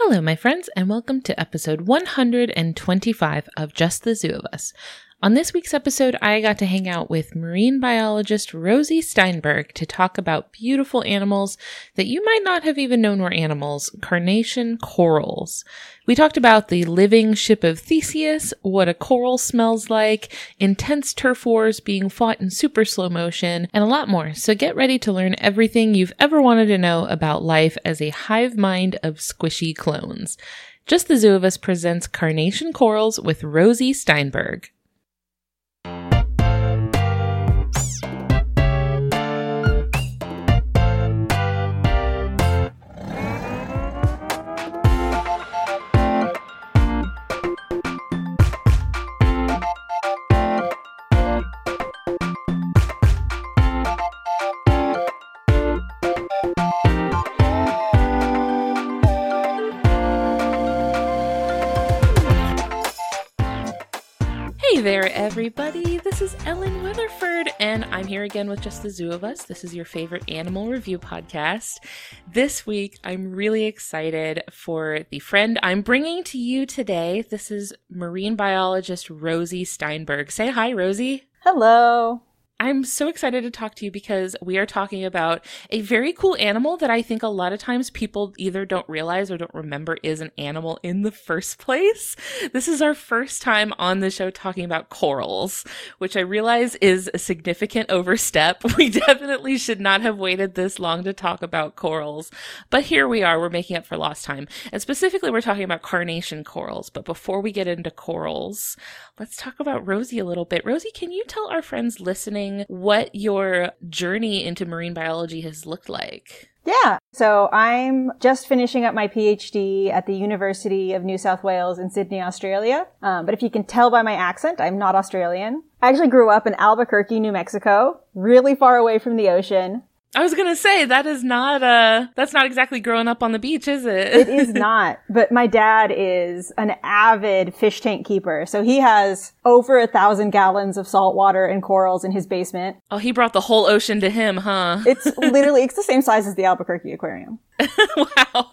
Hello, my friends, and welcome to episode 125 of Just the Zoo of Us. On this week's episode, I got to hang out with marine biologist Rosie Steinberg to talk about beautiful animals that you might not have even known were animals, carnation corals. We talked about the living ship of Theseus, what a coral smells like, intense turf wars being fought in super slow motion, and a lot more. So get ready to learn everything you've ever wanted to know about life as a hive mind of squishy clones. Just the Zoo of Us presents Carnation Corals with Rosie Steinberg. Everybody. This is Ellen Weatherford, and I'm here again with Just the Zoo of Us. This is your favorite animal review podcast. This week, I'm really excited for the friend I'm bringing to you today. This is marine biologist Rosie Steinberg. Say hi, Rosie. Hello. I'm so excited to talk to you because we are talking about a very cool animal that I think a lot of times people either don't realize or don't remember is an animal in the first place. This is our first time on the show talking about corals, which I realize is a significant overstep. We definitely should not have waited this long to talk about corals, but here we are. We're making up for lost time. And specifically, we're talking about carnation corals. But before we get into corals, let's talk about Rosie a little bit. Rosie, can you tell our friends listening what your journey into marine biology has looked like? Yeah. So I'm just finishing up my PhD at the University of New South Wales in Sydney, Australia. Um, but if you can tell by my accent, I'm not Australian. I actually grew up in Albuquerque, New Mexico, really far away from the ocean. I was gonna say that is not uh that's not exactly growing up on the beach, is it? it is not. But my dad is an avid fish tank keeper, so he has over a thousand gallons of salt water and corals in his basement. Oh, he brought the whole ocean to him, huh? It's literally it's the same size as the Albuquerque Aquarium. wow.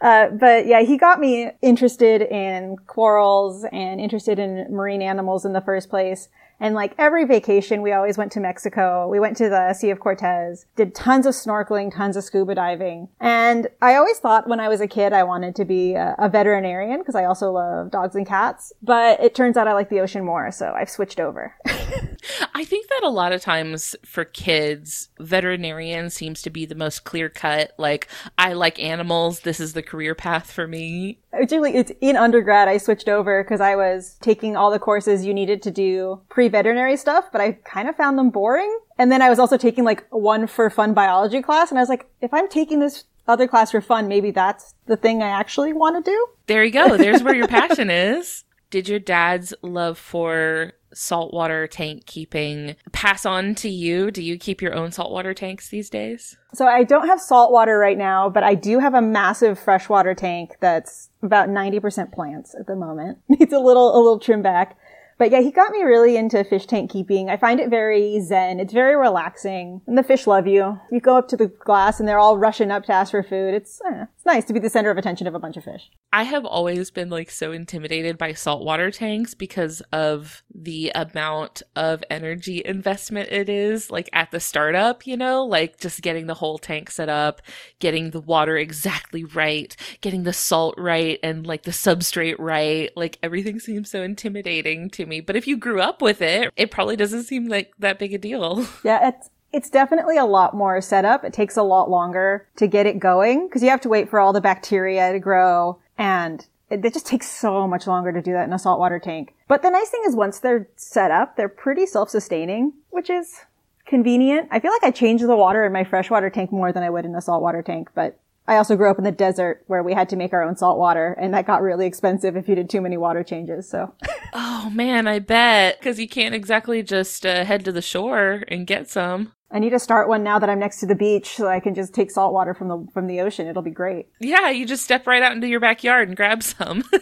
uh, but yeah, he got me interested in corals and interested in marine animals in the first place. And like every vacation, we always went to Mexico. We went to the Sea of Cortez, did tons of snorkeling, tons of scuba diving. And I always thought when I was a kid, I wanted to be a, a veterinarian because I also love dogs and cats. But it turns out I like the ocean more. So I've switched over. I think that a lot of times for kids, veterinarian seems to be the most clear cut. Like, I like animals. This is the career path for me. Actually, it's in undergrad. I switched over because I was taking all the courses you needed to do pre-veterinary stuff, but I kind of found them boring. And then I was also taking like one for fun biology class. And I was like, if I'm taking this other class for fun, maybe that's the thing I actually want to do. There you go. There's where your passion is. Did your dad's love for saltwater tank keeping pass on to you? Do you keep your own saltwater tanks these days? So I don't have saltwater right now, but I do have a massive freshwater tank that's about 90% plants at the moment. Needs a little, a little trim back. But yeah, he got me really into fish tank keeping. I find it very zen. It's very relaxing. And the fish love you. You go up to the glass and they're all rushing up to ask for food. It's, it's nice to be the center of attention of a bunch of fish. I have always been like so intimidated by saltwater tanks because of the amount of energy investment it is like at the startup, you know, like just getting the whole tank set up, getting the water exactly right, getting the salt right and like the substrate right. Like everything seems so intimidating to me. But if you grew up with it, it probably doesn't seem like that big a deal. Yeah, it's it's definitely a lot more setup. It takes a lot longer to get it going because you have to wait for all the bacteria to grow and it, it just takes so much longer to do that in a saltwater tank. But the nice thing is once they're set up, they're pretty self-sustaining, which is convenient. I feel like I change the water in my freshwater tank more than I would in a saltwater tank, but I also grew up in the desert where we had to make our own salt water and that got really expensive if you did too many water changes. So. oh man, I bet. Cause you can't exactly just uh, head to the shore and get some. I need to start one now that I'm next to the beach so I can just take salt water from the, from the ocean. It'll be great. Yeah, you just step right out into your backyard and grab some.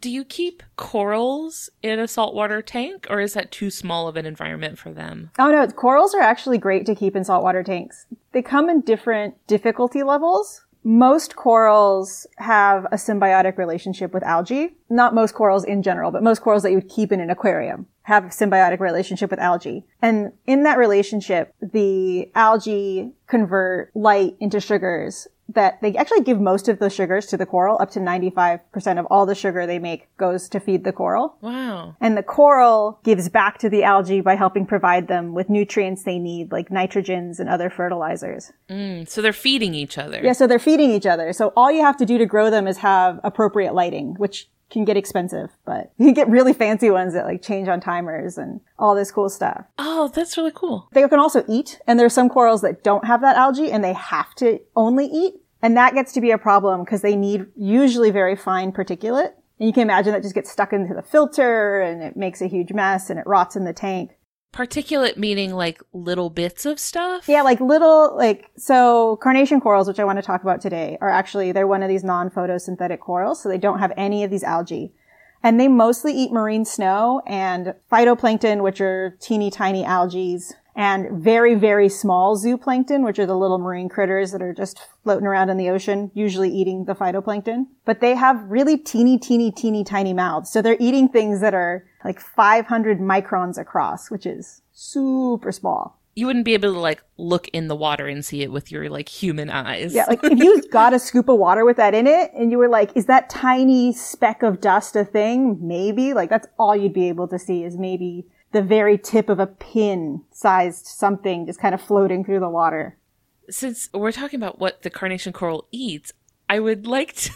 Do you keep corals in a saltwater tank or is that too small of an environment for them? Oh no, corals are actually great to keep in saltwater tanks. They come in different difficulty levels, most corals have a symbiotic relationship with algae. Not most corals in general, but most corals that you would keep in an aquarium have a symbiotic relationship with algae. And in that relationship, the algae convert light into sugars that they actually give most of the sugars to the coral. Up to 95% of all the sugar they make goes to feed the coral. Wow. And the coral gives back to the algae by helping provide them with nutrients they need, like nitrogens and other fertilizers. Mm, so they're feeding each other. Yeah, so they're feeding each other. So all you have to do to grow them is have appropriate lighting, which can get expensive, but you can get really fancy ones that like change on timers and all this cool stuff. Oh, that's really cool. They can also eat, and there's some corals that don't have that algae and they have to only eat. And that gets to be a problem because they need usually very fine particulate. And you can imagine that just gets stuck into the filter and it makes a huge mess and it rots in the tank. Particulate meaning like little bits of stuff? Yeah, like little, like, so carnation corals, which I want to talk about today, are actually, they're one of these non-photosynthetic corals, so they don't have any of these algae. And they mostly eat marine snow and phytoplankton, which are teeny tiny algae, and very, very small zooplankton, which are the little marine critters that are just floating around in the ocean, usually eating the phytoplankton. But they have really teeny, teeny, teeny, tiny mouths. So they're eating things that are like 500 microns across, which is super small. You wouldn't be able to like look in the water and see it with your like human eyes. Yeah, like if you got a scoop of water with that in it and you were like, is that tiny speck of dust a thing? Maybe. Like that's all you'd be able to see is maybe the very tip of a pin sized something just kind of floating through the water. Since we're talking about what the carnation coral eats, I would like to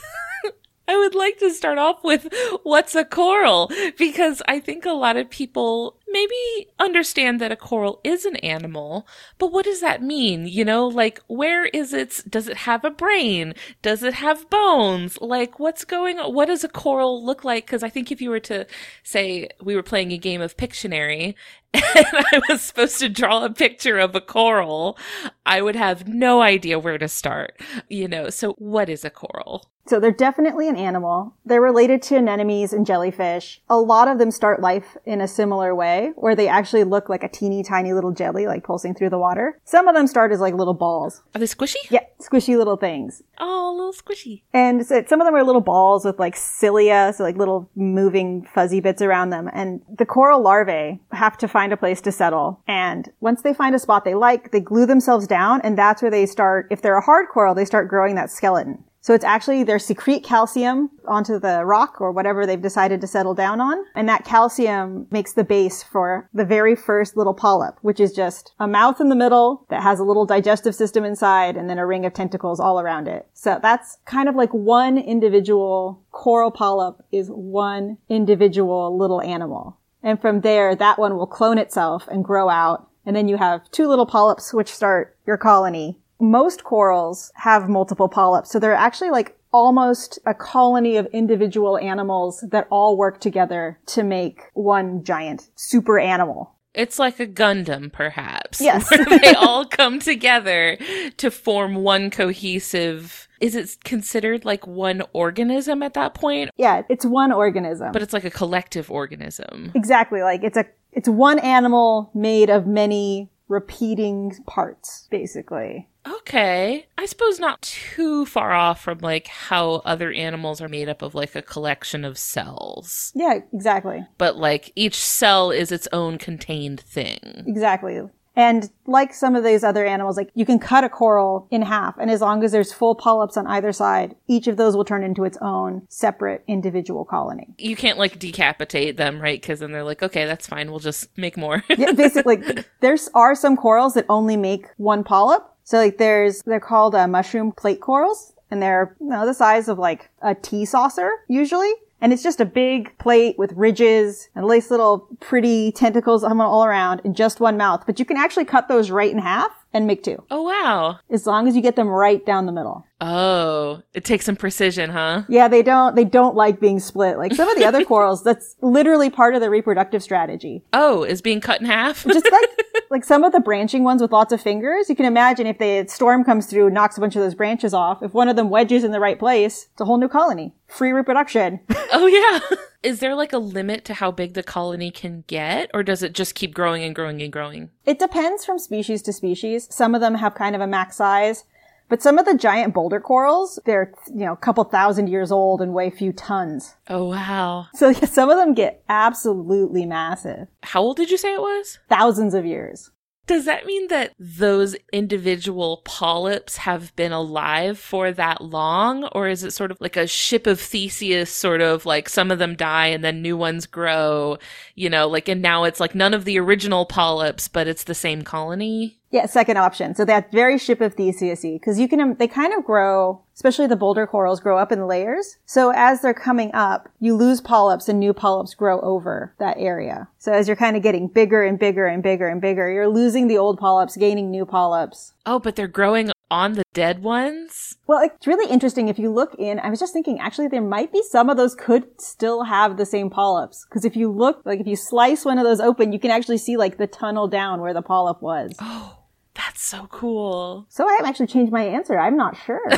I would like to start off with what's a coral because I think a lot of people maybe understand that a coral is an animal, but what does that mean? You know, like where is its does it have a brain? Does it have bones? Like what's going on? What does a coral look like? Cuz I think if you were to say we were playing a game of Pictionary and I was supposed to draw a picture of a coral, I would have no idea where to start. You know, so what is a coral? So they're definitely an animal. They're related to anemones and jellyfish. A lot of them start life in a similar way, where they actually look like a teeny tiny little jelly, like pulsing through the water. Some of them start as like little balls. Are they squishy? Yeah, squishy little things. Oh, a little squishy. And so some of them are little balls with like cilia, so like little moving fuzzy bits around them. And the coral larvae have to find a place to settle. And once they find a spot they like, they glue themselves down, and that's where they start, if they're a hard coral, they start growing that skeleton. So it's actually they secrete calcium onto the rock or whatever they've decided to settle down on. And that calcium makes the base for the very first little polyp, which is just a mouth in the middle that has a little digestive system inside and then a ring of tentacles all around it. So that's kind of like one individual coral polyp is one individual little animal. And from there, that one will clone itself and grow out. And then you have two little polyps, which start your colony most corals have multiple polyps. So they're actually like almost a colony of individual animals that all work together to make one giant super animal. It's like a Gundam, perhaps. Yes. where they all come together to form one cohesive. Is it considered like one organism at that point? Yeah, it's one organism. But it's like a collective organism. exactly. Like it's a, it's one animal made of many repeating parts, basically. Okay. I suppose not too far off from like how other animals are made up of like a collection of cells. Yeah, exactly. But like each cell is its own contained thing. Exactly. And like some of these other animals, like you can cut a coral in half, and as long as there's full polyps on either side, each of those will turn into its own separate individual colony. You can't like decapitate them, right? Because then they're like, okay, that's fine. We'll just make more. Yeah, basically, there are some corals that only make one polyp. So like there's, they're called uh, mushroom plate corals, and they're you know, the size of like a tea saucer usually. And it's just a big plate with ridges and nice little pretty tentacles all around in just one mouth. But you can actually cut those right in half and make two. oh wow. As long as you get them right down the middle. Oh, it takes some precision, huh? Yeah, they don't, they don't like being split. Like some of the other corals, that's literally part of the reproductive strategy. Oh, is being cut in half? Just like, like some of the branching ones with lots of fingers, you can imagine if the storm comes through knocks a bunch of those branches off, if one of them wedges in the right place, it's a whole new colony. Free reproduction. oh yeah. Is there like a limit to how big the colony can get, or does it just keep growing and growing and growing? It depends from species to species. Some of them have kind of a max size. But some of the giant boulder corals, they're, you know, a couple thousand years old and weigh a few tons. Oh, wow. So yeah, some of them get absolutely massive. How old did you say it was? Thousands of years. Does that mean that those individual polyps have been alive for that long? Or is it sort of like a ship of Theseus, sort of like some of them die and then new ones grow, you know, like, and now it's like none of the original polyps, but it's the same colony? Yeah, second option. So that's very ship of Theseus because you can, um, they kind of grow, especially the boulder corals grow up in layers. So as they're coming up, you lose polyps and new polyps grow over that area. So as you're kind of getting bigger and bigger and bigger and bigger, you're losing the old polyps, gaining new polyps. Oh, but they're growing on the dead ones? Well, it's really interesting if you look in. I was just thinking, actually, there might be some of those could still have the same polyps. Because if you look, like if you slice one of those open, you can actually see like the tunnel down where the polyp was. Oh, that's so cool. So I have actually changed my answer. I'm not sure.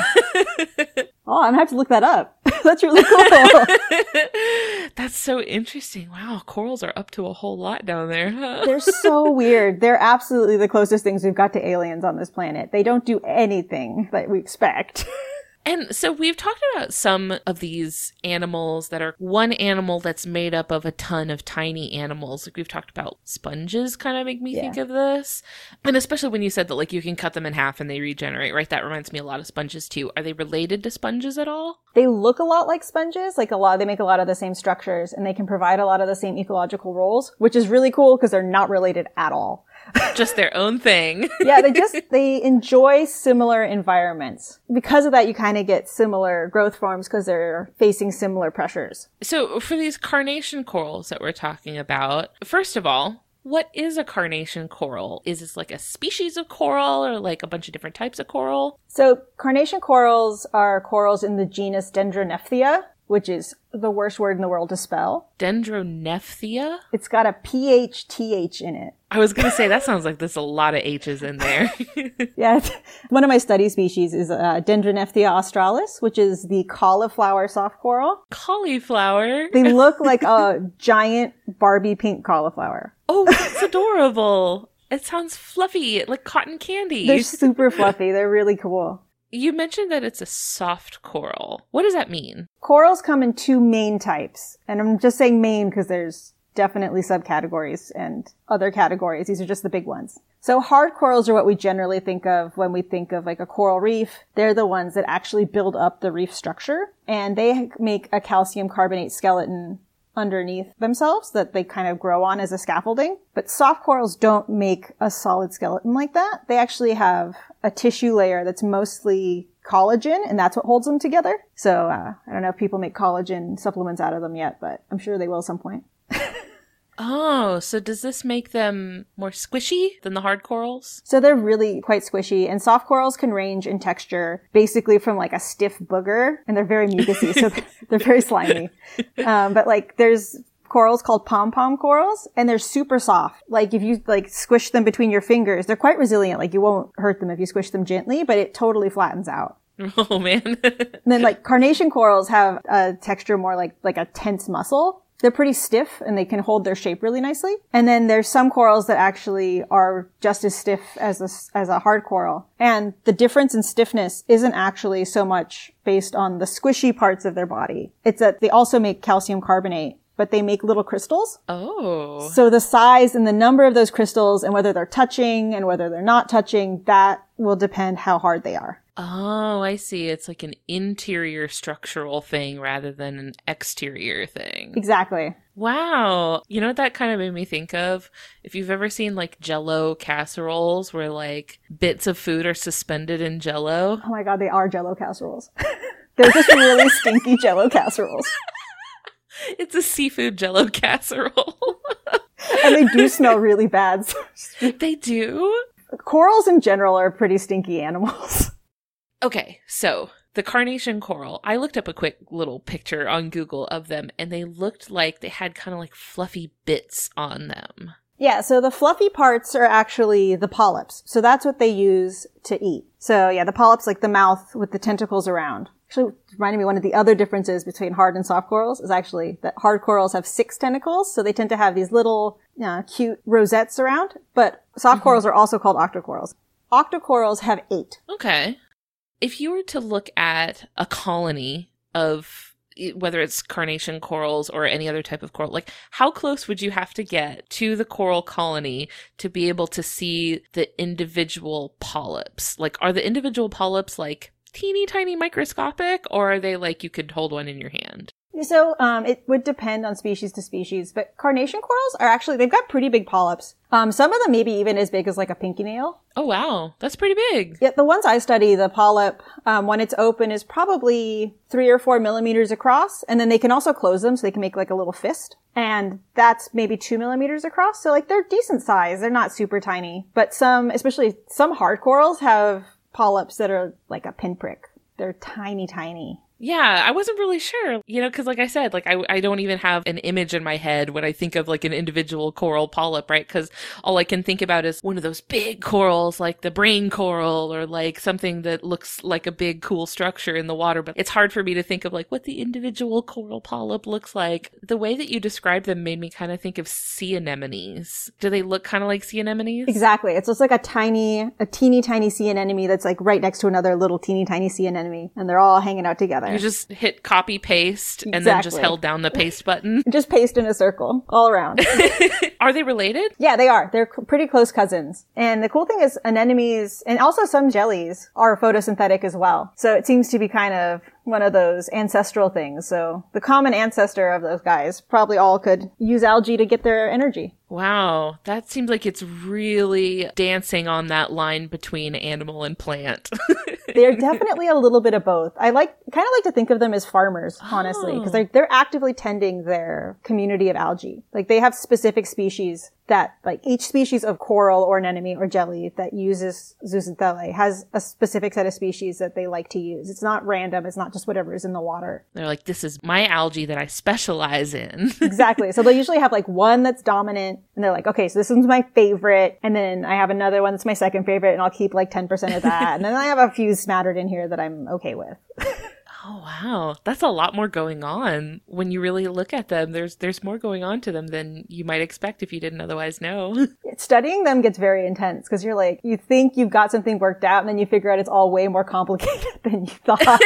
oh, I'm gonna have to look that up. That's really cool. That's so interesting. Wow, corals are up to a whole lot down there. Huh? They're so weird. They're absolutely the closest things we've got to aliens on this planet. They don't do anything that we expect. And so we've talked about some of these animals that are one animal that's made up of a ton of tiny animals. Like we've talked about sponges kind of make me Yeah. think of this. And especially when you said that like you can cut them in half and they regenerate, right? That reminds me a lot of sponges too. Are they related to sponges at all? they look a lot like sponges, like a lot, they make a lot of the same structures and they can provide a lot of the same ecological roles, which is really cool because they're not related at all. Just their own thing. yeah, they just they enjoy similar environments. Because of that, you kind of get similar growth forms because they're facing similar pressures. So, for these carnation corals that we're talking about, first of all, what is a carnation coral? Is this like a species of coral or like a bunch of different types of coral? So carnation corals are corals in the genus Dendronephthya, which is the worst word in the world to spell. Dendronephthya? It's got a PHTH in it. I was going to say that sounds like there's a lot of H's in there. Yeah, one of my study species is uh, Dendronephthya australis, which is the cauliflower soft coral. Cauliflower. They look like a giant Barbie pink cauliflower. Oh, that's adorable. It sounds fluffy, like cotton candy. They're super fluffy. They're really cool. You mentioned that it's a soft coral. What does that mean? Corals come in two main types, and I'm just saying main because there's definitely subcategories and other categories. These are just the big ones. So hard corals are what we generally think of when we think of like a coral reef. They're the ones that actually build up the reef structure and they make a calcium carbonate skeleton underneath themselves that they kind of grow on as a scaffolding. But soft corals don't make a solid skeleton like that. They actually have a tissue layer that's mostly collagen and that's what holds them together. So uh, I don't know if people make collagen supplements out of them yet, but I'm sure they will some point. Oh, so does this make them more squishy than the hard corals? So they're really quite squishy and soft corals can range in texture basically from like a stiff booger and they're very mucousy. so they're very slimy. Um, but like there's corals called pom-pom corals and they're super soft. Like if you like squish them between your fingers, they're quite resilient. Like you won't hurt them if you squish them gently, but it totally flattens out. Oh man. And then like carnation corals have a texture more like, like a tense muscle. They're pretty stiff and they can hold their shape really nicely. And then there's some corals that actually are just as stiff as a, as a hard coral. And the difference in stiffness isn't actually so much based on the squishy parts of their body. It's that they also make calcium carbonate, but they make little crystals. oh. So the size and the number of those crystals and whether they're touching and whether they're not touching, that will depend how hard they are. Oh, I see. It's like an interior structural thing rather than an exterior thing. Exactly. Wow. You know what that kind of made me think of? If you've ever seen like jello casseroles where like bits of food are suspended in jello. Oh my god, they are jello casseroles. They're just really stinky jello casseroles. It's a seafood jello casserole. And they do smell really bad. they do? Corals in general are pretty stinky animals. Okay, so the carnation coral. I looked up a quick little picture on Google of them and they looked like they had kind of like fluffy bits on them. Yeah, so the fluffy parts are actually the polyps. So that's what they use to eat. So yeah, the polyps like the mouth with the tentacles around. Actually, reminding me one of the other differences between hard and soft corals is actually that hard corals have six tentacles, so they tend to have these little uh, cute rosettes around. But soft corals are also called octocorals. Octocorals have eight. Okay. If you were to look at a colony of whether it's carnation corals or any other type of coral, like how close would you have to get to the coral colony to be able to see the individual polyps? Like, are the individual polyps like teeny tiny microscopic or are they like you could hold one in your hand? So um, it would depend on species to species, but carnation corals are actually they've got pretty big polyps. Um, some of them maybe even as big as like a pinky nail. Oh wow, that's pretty big. Yeah, the ones I study, the polyp um, when it's open is probably three or four millimeters across, and then they can also close them so they can make like a little fist, and that's maybe two millimeters across. So like they're decent size. They're not super tiny, but some, especially some hard corals, have polyps that are like a pinprick. They're tiny, tiny. Yeah, I wasn't really sure, you know, because like I said, like I, I don't even have an image in my head when I think of like an individual coral polyp, right? Because all I can think about is one of those big corals, like the brain coral, or like something that looks like a big cool structure in the water. But it's hard for me to think of like what the individual coral polyp looks like. The way that you described them made me kind of think of sea anemones. Do they look kind of like sea anemones? Exactly. It's just like a tiny, a teeny tiny sea anemone that's like right next to another little teeny tiny sea anemone, and they're all hanging out together. You just hit copy paste and then just held down the paste button. Just paste in a circle all around. are they related? yeah, they are. They're c- pretty close cousins. And the cool thing is anemones and also some jellies are photosynthetic as well. So it seems to be kind of one of those ancestral things. So the common ancestor of those guys probably all could use algae to get their energy. Wow, that seems like it's really dancing on that line between animal and plant. They're definitely a little bit of both. I like, kind of like to think of them as farmers, honestly, because oh. they're, they're actively tending their community of algae. Like they have specific species that, like each species of coral or anemone or jelly that uses zooxanthellae has a specific set of species that they like to use. It's not random. It's not just whatever is in the water. They're like, this is my algae that I specialize in. Exactly. so they'll usually have like one that's dominant and they're like, okay, so this one's my favorite. And then I have another one that's my second favorite and I'll keep like 10% of that. and then I have a few smattered in here that I'm okay with. oh wow, that's a lot more going on when you really look at them. There's there's more going on to them than you might expect if you didn't otherwise know. Studying them gets very intense because you're like, you think you've got something worked out and then you figure out it's all way more complicated than you thought.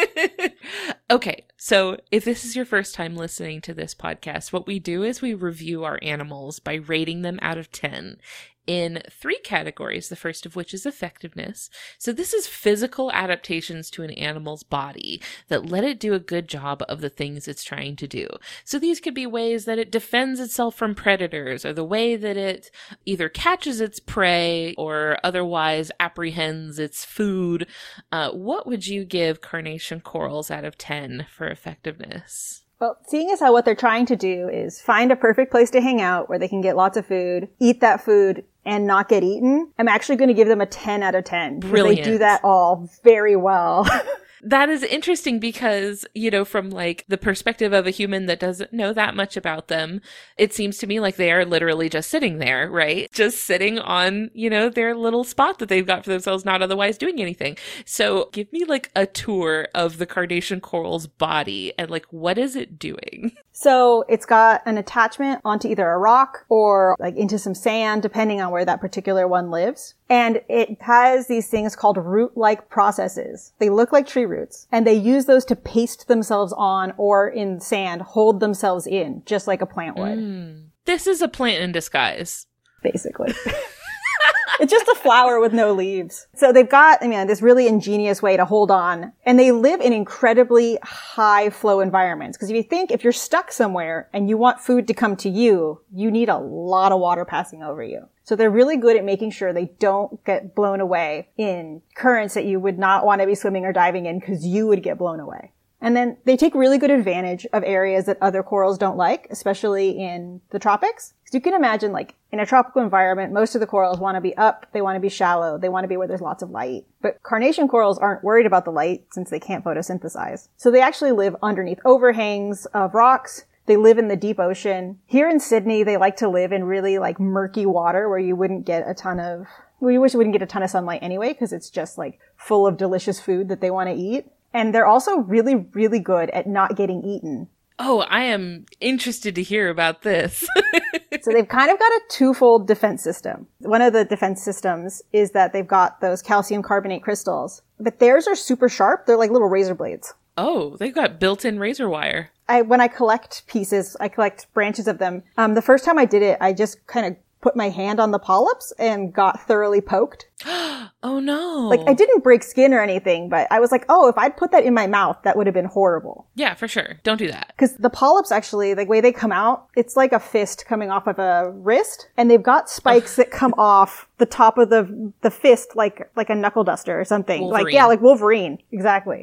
okay, so if this is your first time listening to this podcast, what we do is we review our animals by rating them out of 10 in three categories, the first of which is effectiveness. So this is physical adaptations to an animal's body that let it do a good job of the things it's trying to do. So these could be ways that it defends itself from predators or the way that it either catches its prey or otherwise apprehends its food. Uh, what would you give carnation corals out of 10 for effectiveness? Well, seeing as how what they're trying to do is find a perfect place to hang out where they can get lots of food, eat that food, and not get eaten, I'm actually going to give them a 10 out of 10. because They Brilliant. do that all very well. That is interesting because, you know, from like the perspective of a human that doesn't know that much about them, it seems to me like they are literally just sitting there, right? Just sitting on, you know, their little spot that they've got for themselves, not otherwise doing anything. So give me like a tour of the carnation coral's body and like what is it doing? so it's got an attachment onto either a rock or like into some sand, depending on where that particular one lives. And it has these things called root-like processes. They look like tree roots and they use those to paste themselves on or in sand, hold themselves in, just like a plant would. Mm. This is a plant in disguise. basically. it's just a flower with no leaves. So they've got, I mean, this really ingenious way to hold on. And they live in incredibly high flow environments. Because if you think if you're stuck somewhere and you want food to come to you, you need a lot of water passing over you. So they're really good at making sure they don't get blown away in currents that you would not want to be swimming or diving in because you would get blown away. And then they take really good advantage of areas that other corals don't like, especially in the tropics. Because you can imagine, like, in a tropical environment, most of the corals want to be up, they want to be shallow, they want to be where there's lots of light. But carnation corals aren't worried about the light since they can't photosynthesize. So they actually live underneath overhangs of rocks. They live in the deep ocean. Here in Sydney, they like to live in really like murky water where you wouldn't get a ton of, well, you wish you wouldn't get a ton of sunlight anyway, because it's just like full of delicious food that they want to eat. And they're also really, really good at not getting eaten. Oh, I am interested to hear about this. So they've kind of got a twofold defense system. one of the defense systems is that they've got those calcium carbonate crystals, but theirs are super sharp. They're like little razor blades. Oh, they've got built-in razor wire. I when I collect pieces, I collect branches of them. Um, the first time I did it, I just kind of put my hand on the polyps and got thoroughly poked. oh no. Like I didn't break skin or anything, but I was like, oh, if I'd put that in my mouth, that would have been horrible. Yeah, for sure. Don't do that. Because the polyps actually, the way they come out, it's like a fist coming off of a wrist, and they've got spikes that come off the top of the the fist like like a knuckle duster or something. Wolverine. Like yeah, like Wolverine. Exactly.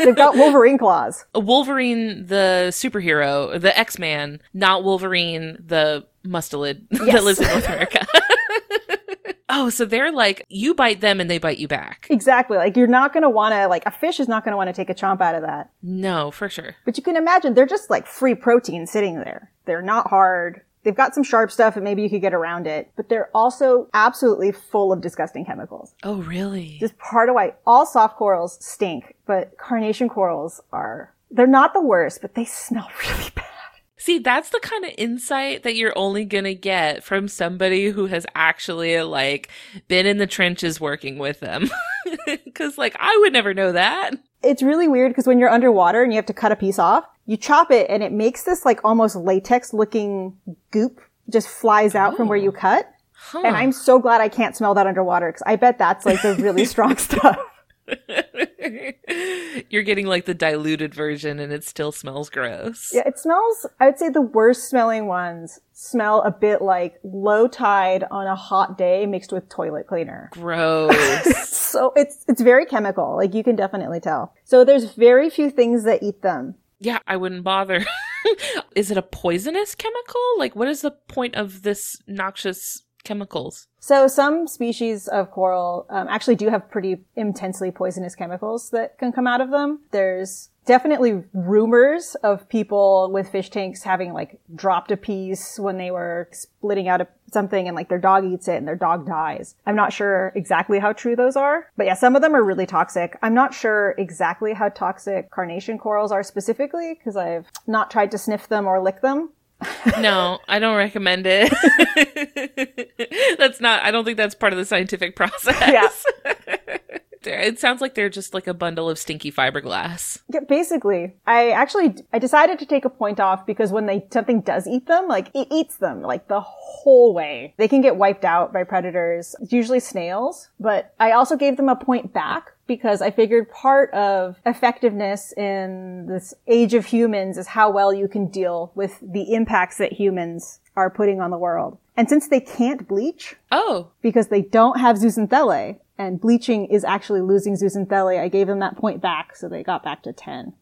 they've got Wolverine claws. A Wolverine, the superhero, the X-Man, not Wolverine, the mustelid that lives in North America. oh, so they're like, you bite them and they bite you back. Exactly. Like you're not gonna wanna like a fish is not gonna want to take a chomp out of that. No, for sure. But you can imagine they're just like free protein sitting there. They're not hard. They've got some sharp stuff and maybe you could get around it, but they're also absolutely full of disgusting chemicals. Oh, really? Just part of why all soft corals stink, but carnation corals are, they're not the worst, but they smell really bad. See, that's the kind of insight that you're only going to get from somebody who has actually like been in the trenches working with them. Cuz like I would never know that. It's really weird because when you're underwater and you have to cut a piece off, you chop it and it makes this like almost latex looking goop just flies out from where you oh. cut. Huh. And I'm so glad I can't smell that underwater because I bet that's like the really strong stuff. You're getting like the diluted version and it still smells gross. Yeah, it smells, I would say the worst smelling ones smell a bit like low tide on a hot day mixed with toilet cleaner. Gross. So it's, it's very chemical. Like you can definitely tell. So there's very few things that eat them. yeah, I wouldn't bother. Is it a poisonous chemical? Like what is the point of this noxious chemicals? So some species of coral um, actually do have pretty intensely poisonous chemicals that can come out of them. There's definitely rumors of people with fish tanks having like dropped a piece when they were splitting out something and like their dog eats it and their dog dies. I'm not sure exactly how true those are, but yeah, some of them are really toxic. I'm not sure exactly how toxic carnation corals are specifically because I've not tried to sniff them or lick them. No, I don't recommend it. that's not I don't think that's part of the scientific process. Yeah. it sounds like they're just like a bundle of stinky fiberglass. Yeah, basically, I actually I decided to take a point off because when they something does eat them, like it eats them like the whole way. They can get wiped out by predators, usually snails. But I also gave them a point back because I figured part of effectiveness in this age of humans is how well you can deal with the impacts that humans are putting on the world. And since they can't bleach Oh, because they don't have zooxanthellae, and bleaching is actually losing zooxanthellae, I gave them that point back, so they got back to 10.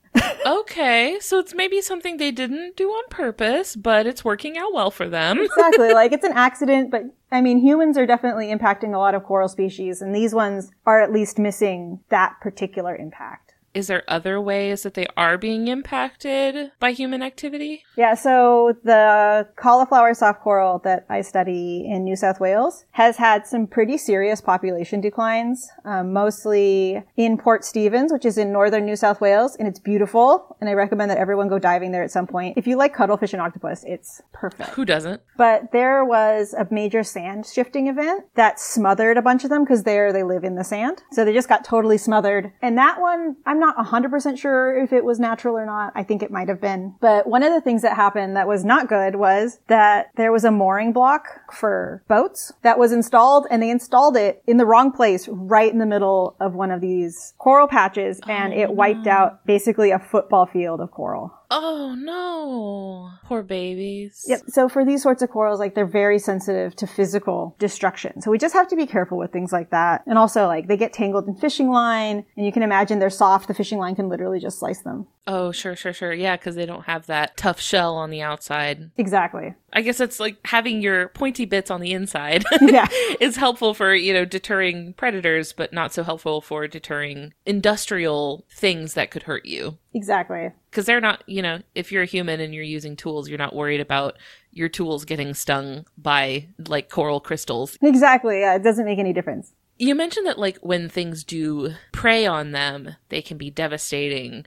Okay. So it's maybe something they didn't do on purpose, but it's working out well for them. exactly. Like it's an accident, but I mean, humans are definitely impacting a lot of coral species, and these ones are at least missing that particular impact. Is there other ways that they are being impacted by human activity? Yeah, so the cauliflower soft coral that I study in New South Wales has had some pretty serious population declines, um, mostly in Port Stephens, which is in northern New South Wales, and it's beautiful, and I recommend that everyone go diving there at some point. If you like cuttlefish and octopus, it's perfect. Who doesn't? But there was a major sand shifting event that smothered a bunch of them because there they live in the sand. So they just got totally smothered. And that one, I'm not 100% sure if it was natural or not. I think it might have been. But one of the things that happened that was not good was that there was a mooring block for boats that was installed and they installed it in the wrong place right in the middle of one of these coral patches and it wiped oh, out basically a football field of coral. Oh no. Poor babies. Yep. So for these sorts of corals, like they're very sensitive to physical destruction. So we just have to be careful with things like that. And also like they get tangled in fishing line and you can imagine they're soft. The fishing line can literally just slice them. Oh, sure, sure, sure. Yeah, because they don't have that tough shell on the outside. Exactly. I guess it's like having your pointy bits on the inside Yeah. is helpful for, you know, deterring predators, but not so helpful for deterring industrial things that could hurt you. Exactly. Because they're not, you know, if you're a human and you're using tools, you're not worried about your tools getting stung by like coral crystals. Exactly. Yeah. It doesn't make any difference. You mentioned that like when things do prey on them, they can be devastating.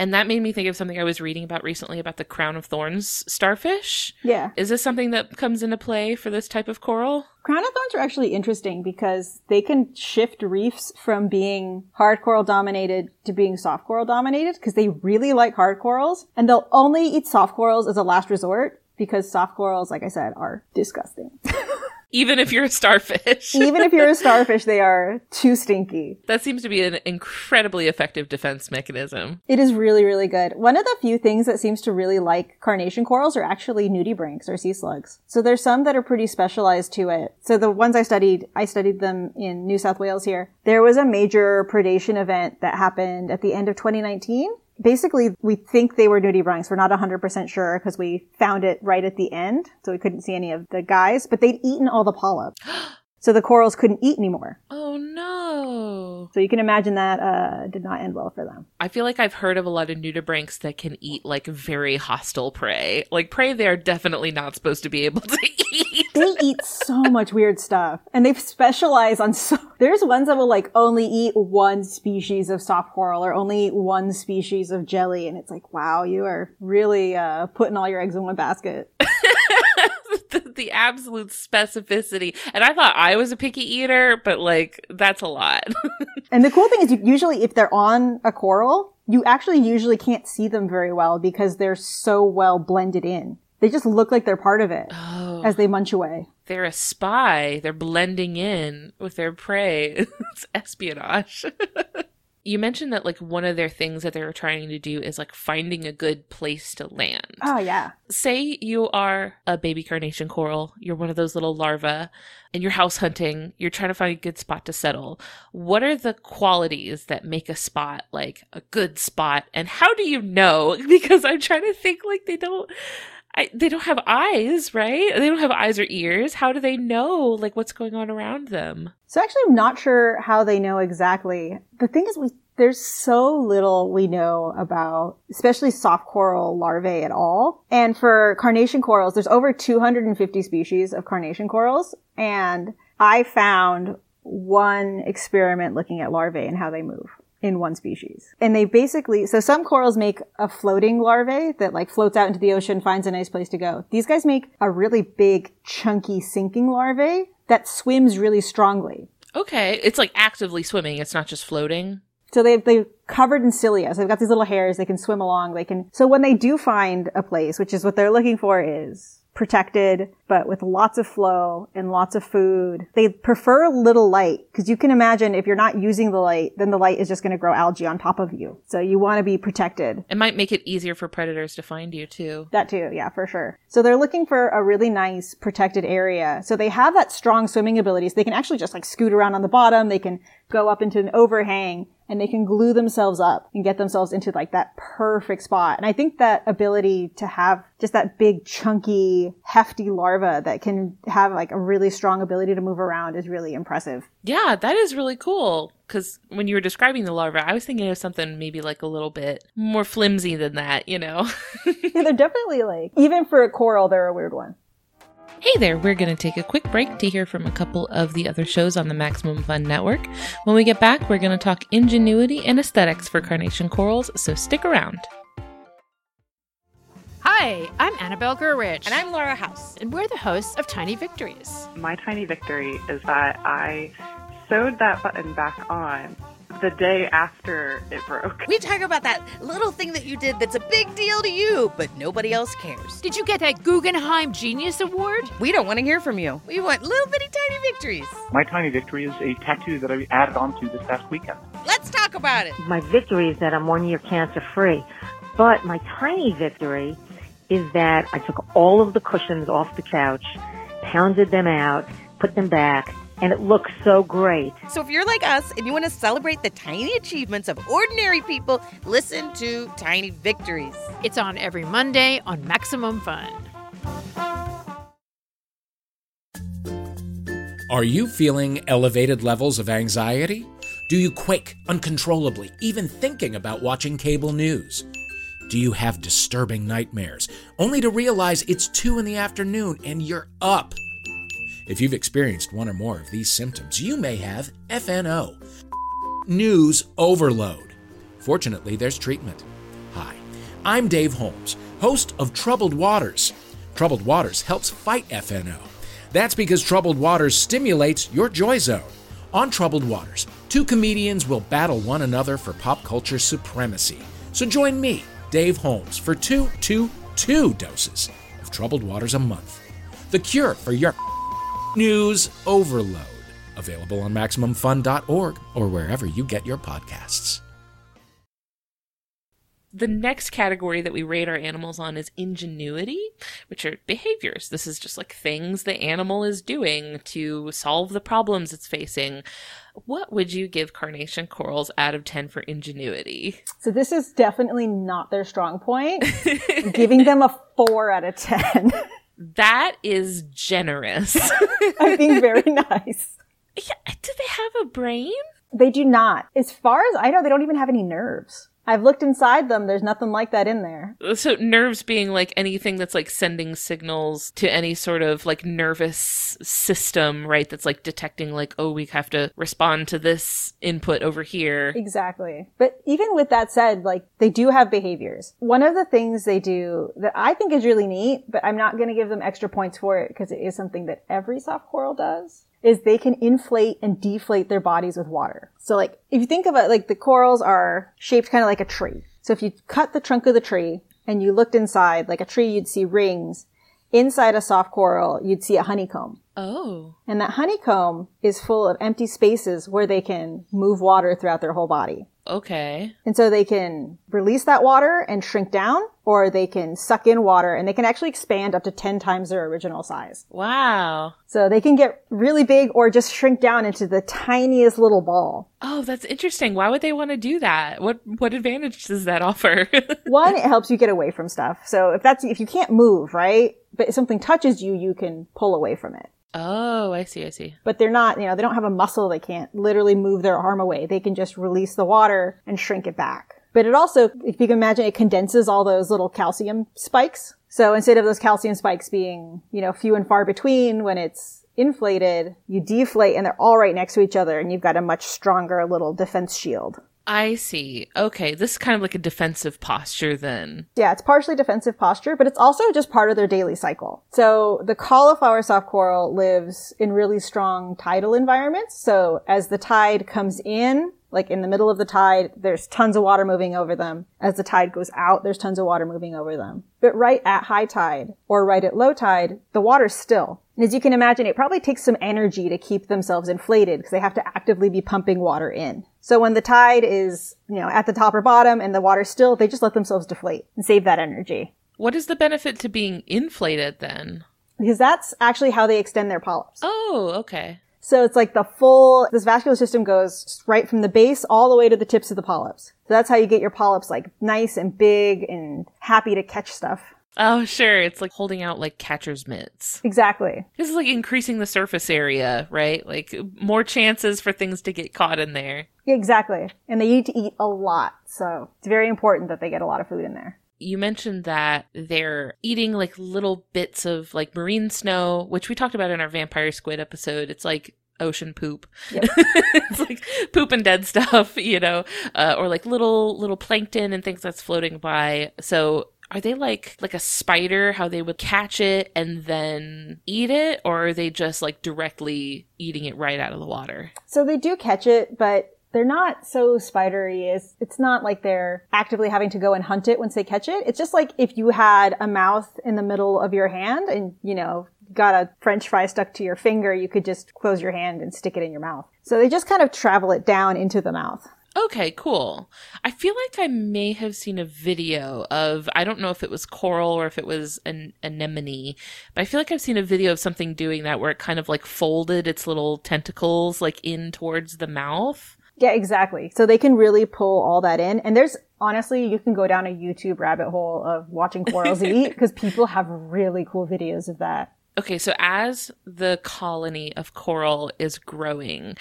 And that made me think of something I was reading about recently about the crown of thorns starfish. Yeah. Is this something that comes into play for this type of coral? Crown of thorns are actually interesting because they can shift reefs from being hard coral dominated to being soft coral dominated because they really like hard corals and they'll only eat soft corals as a last resort because soft corals, like I said, are disgusting. Even if you're a starfish. Even if you're a starfish, they are too stinky. that seems to be an incredibly effective defense mechanism. It is really, really good. One of the few things that seems to really like carnation corals are actually nudibranchs or sea slugs. So there's some that are pretty specialized to it. So the ones I studied, I studied them in New South Wales here. There was a major predation event that happened at the end of 2019 basically we think they were nudibranchs. We're not 100% sure because we found it right at the end. So we couldn't see any of the guys, but they'd eaten all the polyps. so the corals couldn't eat anymore. Oh no. So you can imagine that uh, did not end well for them. I feel like I've heard of a lot of nudibranchs that can eat like very hostile prey. Like prey they're definitely not supposed to be able to eat. They eat so much weird stuff. And they specialize on so there's ones that will like only eat one species of soft coral or only eat one species of jelly and it's like, wow, you are really uh, putting all your eggs in one basket. the, the absolute specificity. And I thought I was a picky eater, but like that's a lot. And the cool thing is, usually if they're on a coral, you actually usually can't see them very well because they're so well blended in. They just look like they're part of it oh, as they munch away. they're a spy. They're blending in with their prey. it's espionage. You mentioned that like one of their things that they're trying to do is like finding a good place to land. Oh yeah. say you are a baby carnation coral, you're one of those little larvae, and you're house hunting, you're trying to find a good spot to settle. What are the qualities that make a spot like a good spot? And how do you know? Because I'm trying to think like they don't. I, they don't have eyes, right? They don't have eyes or ears. How do they know like what's going on around them? So actually, I'm not sure how they know exactly. The thing is, we there's so little we know about, especially soft coral larvae at all. And for carnation corals, there's over 250 species of carnation corals, and I found one experiment looking at larvae and how they move in one species. And they basically, so some corals make a floating larvae that like floats out into the ocean, finds a nice place to go. These guys make a really big, chunky sinking larvae that swims really strongly. Okay, it's like actively swimming. It's not just floating. So they've, they've covered in cilia. So they've got these little hairs. They can swim along. They can, so when they do find a place, which is what they're looking for is protected, but with lots of flow and lots of food. They prefer little light because you can imagine if you're not using the light, then the light is just going to grow algae on top of you. So you want to be protected. It might make it easier for predators to find you too. That too, yeah, for sure. So they're looking for a really nice protected area. So they have that strong swimming abilities. They can actually just like scoot around on the bottom. They can go up into an overhang and they can glue themselves up and get themselves into like that perfect spot. And I think that ability to have just that big, chunky, hefty larva that can have like a really strong ability to move around is really impressive. Yeah, that is really cool. Because when you were describing the larva, I was thinking of something maybe like a little bit more flimsy than that, you know? Yeah, they're definitely like, even for a coral, they're a weird one. Hey there, we're going to take a quick break to hear from a couple of the other shows on the Maximum Fun Network. When we get back, we're going to talk ingenuity and aesthetics for carnation corals, so stick around. Hi, I'm Annabelle Gurwitch. And I'm Laura House. And we're the hosts of Tiny Victories. My tiny victory is that I sewed that button back on the day after it broke. We talk about that little thing that you did that's a big deal to you, but nobody else cares. Did you get that Guggenheim Genius Award? We don't want to hear from you. We want little bitty tiny victories. My tiny victory is a tattoo that I added onto this past weekend. Let's talk about it. My victory is that I'm one year cancer free. But my tiny victory is that I took all of the cushions off the couch, pounded them out, put them back, and it looks so great. So if you're like us and you want to celebrate the tiny achievements of ordinary people, listen to Tiny Victories. It's on every Monday on Maximum Fun. Are you feeling elevated levels of anxiety? Do you quake uncontrollably, even thinking about watching cable news? Do you have disturbing nightmares, only to realize it's 2 in the afternoon and you're up? If you've experienced one or more of these symptoms, you may have FNO news overload. Fortunately, there's treatment. Hi, I'm Dave Holmes, host of Troubled Waters. Troubled Waters helps fight FNO. That's because Troubled Waters stimulates your joy zone. On Troubled Waters, two comedians will battle one another for pop culture supremacy. So join me, Dave Holmes, for two, two, two doses of Troubled Waters a month. The cure for your news overload. Available on MaximumFun.org or wherever you get your podcasts. The next category that we rate our animals on is ingenuity, which are behaviors. This is just like things the animal is doing to solve the problems it's facing. What would you give carnation corals out of 10 for ingenuity? So this is definitely not their strong point. Giving them a four out of 10. That is generous. I'm being very nice. Yeah, do they have a brain? They do not. As far as I know, they don't even have any nerves. I've looked inside them. There's nothing like that in there. So nerves being like anything that's like sending signals to any sort of like nervous system, right? That's like detecting like, oh, we have to respond to this input over here. Exactly. But even with that said, like they do have behaviors. One of the things they do that I think is really neat, but I'm not going to give them extra points for it because it is something that every soft coral does is they can inflate and deflate their bodies with water. So like if you think of it, like the corals are shaped kind of like a tree. So if you cut the trunk of the tree and you looked inside, like a tree, you'd see rings. Inside a soft coral, you'd see a honeycomb. Oh. And that honeycomb is full of empty spaces where they can move water throughout their whole body. Okay. And so they can release that water and shrink down, or they can suck in water and they can actually expand up to 10 times their original size. Wow. So they can get really big or just shrink down into the tiniest little ball. Oh, that's interesting. Why would they want to do that? What what advantage does that offer? One, it helps you get away from stuff. So if that's, if you can't move, right? But if something touches you, you can pull away from it. Oh, I see, I see. But they're not, you know, they don't have a muscle. They can't literally move their arm away. They can just release the water and shrink it back. But it also, if you can imagine, it condenses all those little calcium spikes. So instead of those calcium spikes being, you know, few and far between when it's inflated, you deflate and they're all right next to each other and you've got a much stronger little defense shield. I see. Okay, this is kind of like a defensive posture then. Yeah, it's partially defensive posture, but it's also just part of their daily cycle. So the cauliflower soft coral lives in really strong tidal environments. So as the tide comes in, like in the middle of the tide, there's tons of water moving over them. As the tide goes out, there's tons of water moving over them. But right at high tide or right at low tide, the water's still. And as you can imagine, it probably takes some energy to keep themselves inflated because they have to actively be pumping water in. So when the tide is, you know, at the top or bottom and the water's still, they just let themselves deflate and save that energy. What is the benefit to being inflated then? Because that's actually how they extend their polyps. Oh, okay. So it's like the full, this vascular system goes right from the base all the way to the tips of the polyps. So that's how you get your polyps like nice and big and happy to catch stuff. Oh, sure. It's like holding out like catcher's mitts. Exactly. This is like increasing the surface area, right? Like more chances for things to get caught in there. Exactly. And they need to eat a lot. So it's very important that they get a lot of food in there. You mentioned that they're eating like little bits of like marine snow, which we talked about in our vampire squid episode. It's like ocean poop. Yep. it's like poop and dead stuff, you know, uh, or like little little plankton and things that's floating by. So are they like like a spider how they would catch it and then eat it or are they just like directly eating it right out of the water So they do catch it, but they're not so spidery. It's, it's not like they're actively having to go and hunt it once they catch it. It's just like if you had a mouth in the middle of your hand and, you know, got a french fry stuck to your finger, you could just close your hand and stick it in your mouth. So they just kind of travel it down into the mouth. okay cool i feel like i may have seen a video of i don't know if it was coral or if it was an anemone but i feel like i've seen a video of something doing that where it kind of like folded its little tentacles like in towards the mouth Yeah, exactly. So they can really pull all that in. And there's honestly, you can go down a YouTube rabbit hole of watching corals eat because people have really cool videos of that. Okay, so as the colony of coral is growing,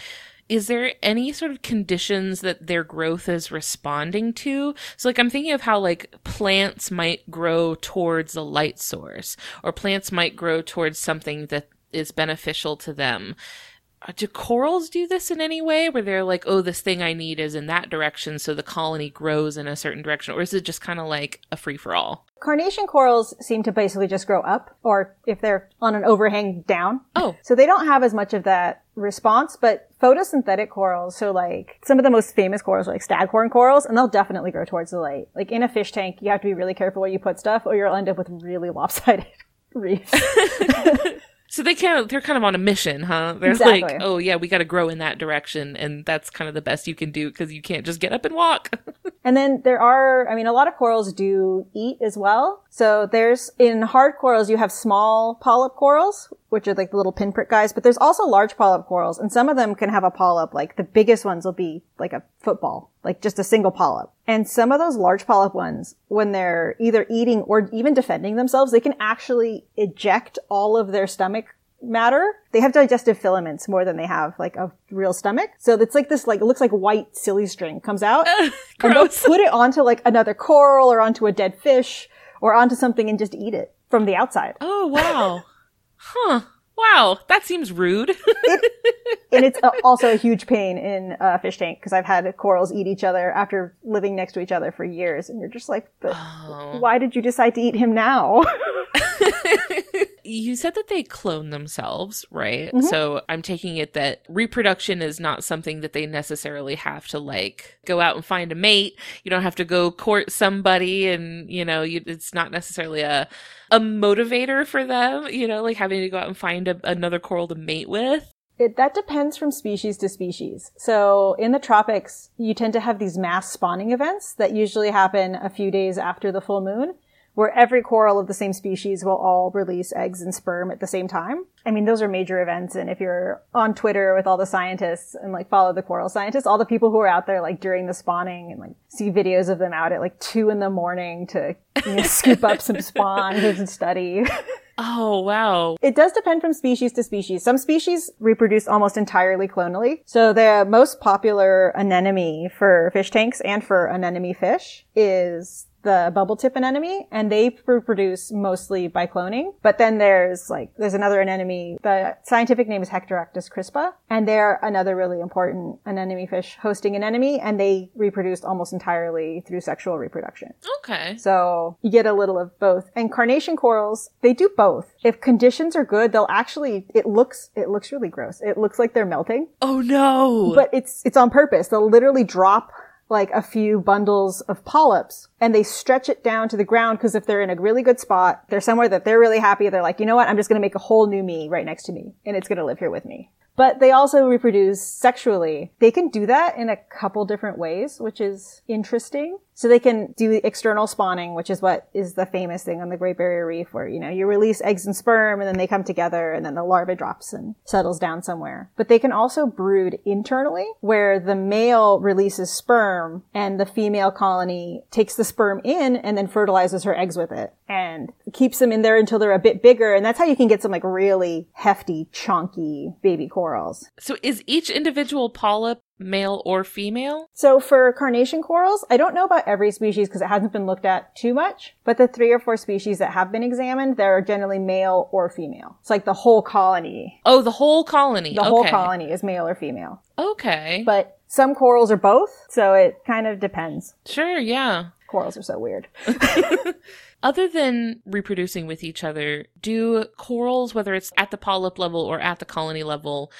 is there any sort of conditions that their growth is responding to? So, like, I'm thinking of how, like, plants might grow towards a light source, or plants might grow towards something that is beneficial to them. Uh, do corals do this in any way where they're like, oh, this thing I need is in that direction, so the colony grows in a certain direction? Or is it just kind of like a free for all? Carnation corals seem to basically just grow up, or if they're on an overhang, down. Oh. So they don't have as much of that response, but photosynthetic corals, so like some of the most famous corals are like staghorn corals, and they'll definitely grow towards the light. Like in a fish tank, you have to be really careful where you put stuff, or you'll end up with really lopsided reefs. So they kind of they're kind of on a mission, huh? They're Exactly. like, oh yeah, we got to grow in that direction, and that's kind of the best you can do because you can't just get up and walk. And then there are, I mean, a lot of corals do eat as well. So there's, in hard corals, you have small polyp corals, which are like the little pinprick guys, but there's also large polyp corals, and some of them can have a polyp, like the biggest ones will be like a football, like just a single polyp. And some of those large polyp ones, when they're either eating or even defending themselves, they can actually eject all of their stomach matter. They have digestive filaments more than they have like a real stomach. So it's like this, like, it looks like white silly string comes out and they'll put it onto like another coral or onto a dead fish or onto something and just eat it from the outside. Oh wow, huh? Wow, that seems rude. and it's a, also a huge pain in a fish tank because I've had corals eat each other after living next to each other for years. And you're just like, but Oh. why did you decide to eat him now? you said that they clone themselves, right? Mhm. So I'm taking it that reproduction is not something that they necessarily have to like go out and find a mate. You don't have to go court somebody, and you know, you, it's not necessarily a a motivator for them. You know, like having to go out and find a, another coral to mate with. It, that depends from species to species. So in the tropics, you tend to have these mass spawning events that usually happen a few days after the full moon, where every coral of the same species will all release eggs and sperm at the same time. I mean, those are major events. And if you're on Twitter with all the scientists and like follow the coral scientists, all the people who are out there like during the spawning and like see videos of them out at like two in the morning to you know, scoop up some spawn and study. Oh wow! It does depend from species to species. Some species reproduce almost entirely clonally. So the most popular anemone for fish tanks and for anemone fish is the bubble tip anemone and they reproduce mostly by cloning. But then there's like, there's another anemone. The scientific name is Heteractis crispa and they're another really important anemone fish hosting anemone and they reproduce almost entirely through sexual reproduction. Okay. So you get a little of both. And carnation corals, they do both. If conditions are good, they'll actually, it looks, it looks really gross. It looks like they're melting, Oh no! but it's, it's on purpose. They'll literally drop like a few bundles of polyps and they stretch it down to the ground because if they're in a really good spot, they're somewhere that they're really happy. They're like, you know what? I'm just going to make a whole new me right next to me and it's going to live here with me. But they also reproduce sexually. They can do that in a couple different ways, which is interesting. So they can do external spawning, which is what is the famous thing on the Great Barrier Reef where, you know, you release eggs and sperm and then they come together and then the larva drops and settles down somewhere. But they can also brood internally where the male releases sperm and the female colony takes the sperm in and then fertilizes her eggs with it and keeps them in there until they're a bit bigger. And that's how you can get some like really hefty, chunky baby corals. so is each individual polyp male or female? So for carnation corals, I don't know about every species because it hasn't been looked at too much, but the three or four species that have been examined, they're generally male or female. It's like the whole colony. Oh, the whole colony. The whole colony is male or female. Okay. But some corals are both, so it kind of depends. sure. Yeah. Corals are so weird. Other than reproducing with each other, do corals, whether it's at the polyp level or at the colony level,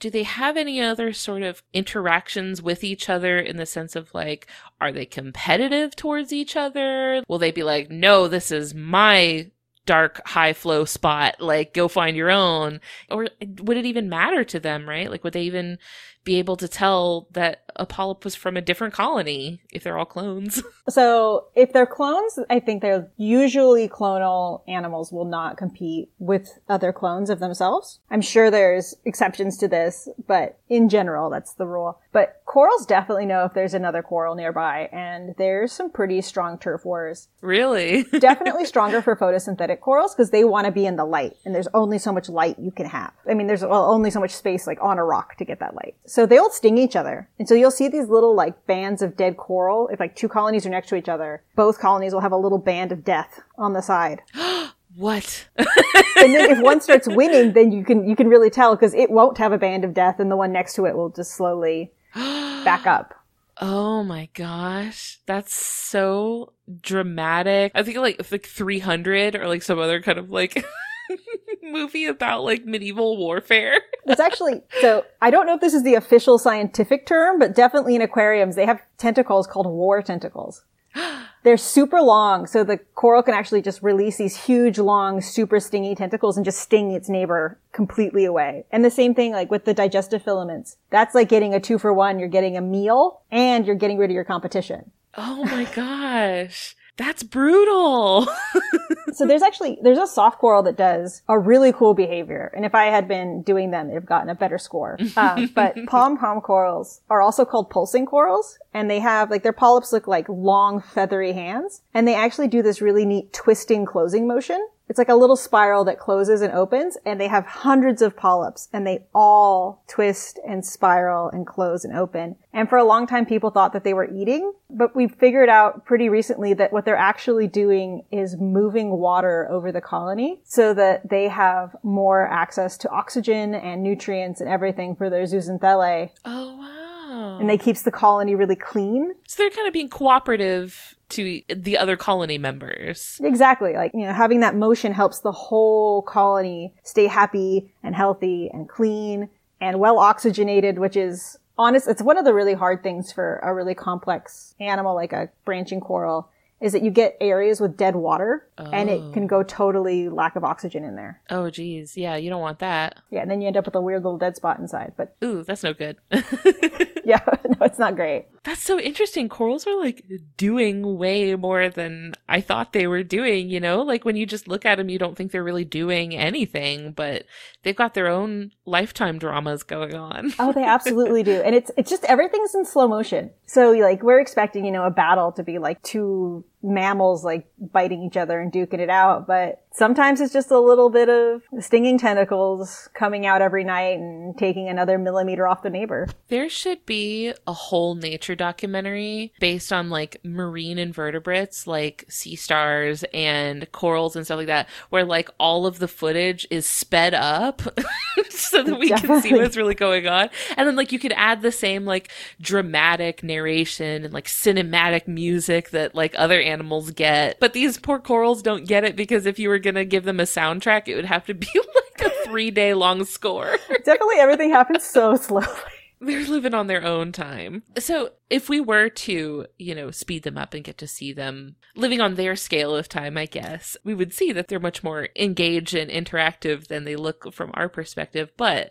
do they have any other sort of interactions with each other in the sense of like, are they competitive towards each other? Will they be like, no, this is my dark high flow spot, like go find your own? Or would it even matter to them, right? Like, would they even be able to tell that a polyp was from a different colony if they're all clones? So if they're clones, I think they're usually clonal animals will not compete with other clones of themselves. I'm sure there's exceptions to this, but in general, that's the rule. But corals definitely know if there's another coral nearby, and there's some pretty strong turf wars. really? Definitely stronger for photosynthetic corals because they want to be in the light, and there's only so much light you can have. I mean, there's only so much space like on a rock to get that light. So they'll sting each other, and so you'll see these little like bands of dead coral. If like two colonies are next to each other, both colonies will have a little band of death on the side. What? and then if one starts winning, then you can you can really tell because it won't have a band of death, and the one next to it will just slowly back up. Oh my gosh. That's so dramatic. I think like like 300 or like some other kind of like movie about like medieval warfare. It's actually so I don't know if this is the official scientific term, but definitely in aquariums they have tentacles called war tentacles. They're super long, so the coral can actually just release these huge, long, super stingy tentacles and just sting its neighbor completely away. And the same thing, like with the digestive filaments. That's like getting a two for one. You're getting a meal and you're getting rid of your competition. Oh my gosh. That's brutal. so there's actually there's a soft coral that does a really cool behavior, and if I had been doing them, they'd have gotten a better score. Um, but pom pom corals are also called pulsing corals, and they have like their polyps look like long feathery hands, and they actually do this really neat twisting closing motion. It's like a little spiral that closes and opens and they have hundreds of polyps and they all twist and spiral and close and open. And for a long time, people thought that they were eating, but we figured out pretty recently that what they're actually doing is moving water over the colony so that they have more access to oxygen and nutrients and everything for their zooxanthellae. Oh, wow. And they keeps the colony really clean. So they're kind of being cooperative to the other colony members. Exactly. Like, you know, having that motion helps the whole colony stay happy and healthy and clean and well oxygenated, which is honest. It's one of the really hard things for a really complex animal like a branching coral is that you get areas with dead water oh. and it can oh. go totally lack of oxygen in there. Oh geez. Yeah, you don't want that. Yeah, and then you end up with a weird little dead spot inside. But Ooh, that's no good. yeah, no, it's not great. That's so interesting. Corals are like doing way more than I thought they were doing, you know? Like when you just look at them, you don't think they're really doing anything, but they've got their own lifetime dramas going on. oh, they absolutely do. And it's it's just everything's in slow motion. So like we're expecting, you know, a battle to be like two mammals like biting each other and duking it out, but sometimes it's just a little bit of stinging tentacles coming out every night and taking another millimeter off the neighbor. There should be a whole nature documentary based on like marine invertebrates like sea stars and corals and stuff like that, where like all of the footage is sped up so that we Definitely. can see what's really going on. And then like you could add the same like dramatic narration and like cinematic music that like other animals get. But these poor corals don't get it because if you were going to give them a soundtrack, it would have to be like a three day long score. Definitely everything happens so slowly. They're living on their own time. So, if we were to, you know, speed them up and get to see them living on their scale of time, I guess, we would see that they're much more engaged and interactive than they look from our perspective. But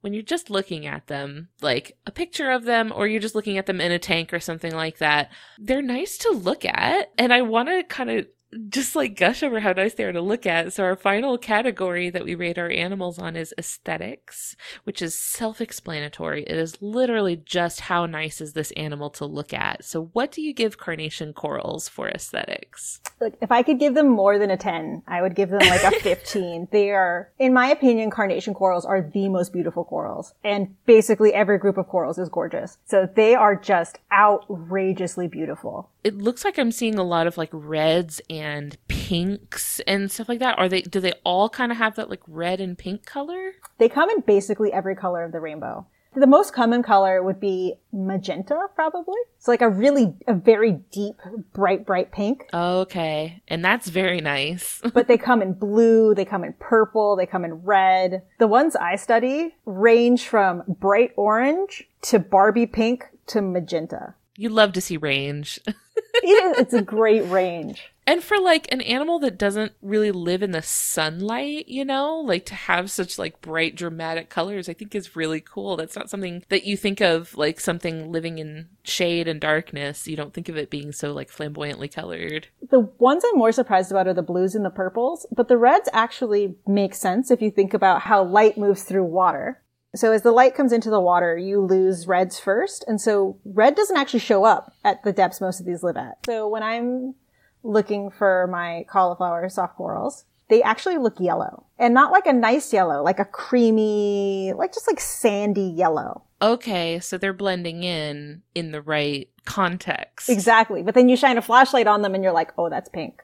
when you're just looking at them, like a picture of them, or you're just looking at them in a tank or something like that, they're nice to look at. And I want to kind of just like gush over how nice they are to look at. So our final category that we rate our animals on is aesthetics, which is self-explanatory. It is literally just how nice is this animal to look at. So what do you give carnation corals for aesthetics? Look, if I could give them more than a 10, I would give them like a 15. they are, in my opinion, carnation corals are the most beautiful corals. And basically every group of corals is gorgeous. So they are just outrageously beautiful. It looks like I'm seeing a lot of like reds and and pinks and stuff like that? Are they do they all kind of have that like red and pink color? They come in basically every color of the rainbow. The most common color would be magenta, probably. It's like a really, a very deep, bright, bright pink. Okay. And that's very nice. but they come in blue, they come in purple, they come in red. The ones I study range from bright orange to Barbie pink to magenta. You love to see range. it is, it's a great range. And for like an animal that doesn't really live in the sunlight, you know, like to have such like bright dramatic colors, I think is really cool. That's not something that you think of like something living in shade and darkness. You don't think of it being so like flamboyantly colored. The ones I'm more surprised about are the blues and the purples, but the reds actually make sense if you think about how light moves through water. So as the light comes into the water, you lose reds first. And so red doesn't actually show up at the depths most of these live at. So when I'm looking for my cauliflower soft corals, they actually look yellow and not like a nice yellow, like a creamy, like just like sandy yellow. Okay, so they're blending in in the right context. Exactly. But then you shine a flashlight on them and you're like, oh, that's pink.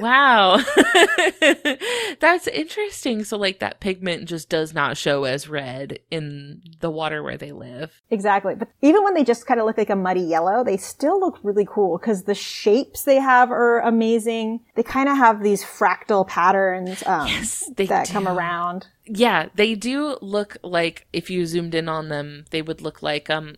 Wow. That's interesting. So, like, that pigment just does not show as red in the water where they live. Exactly. But even when they just kind of look like a muddy yellow, they still look really cool because the shapes they have are amazing. They kind of have these fractal patterns um, Yes, they that do. come around. Yeah, they do look like if you zoomed in on them, they would look like um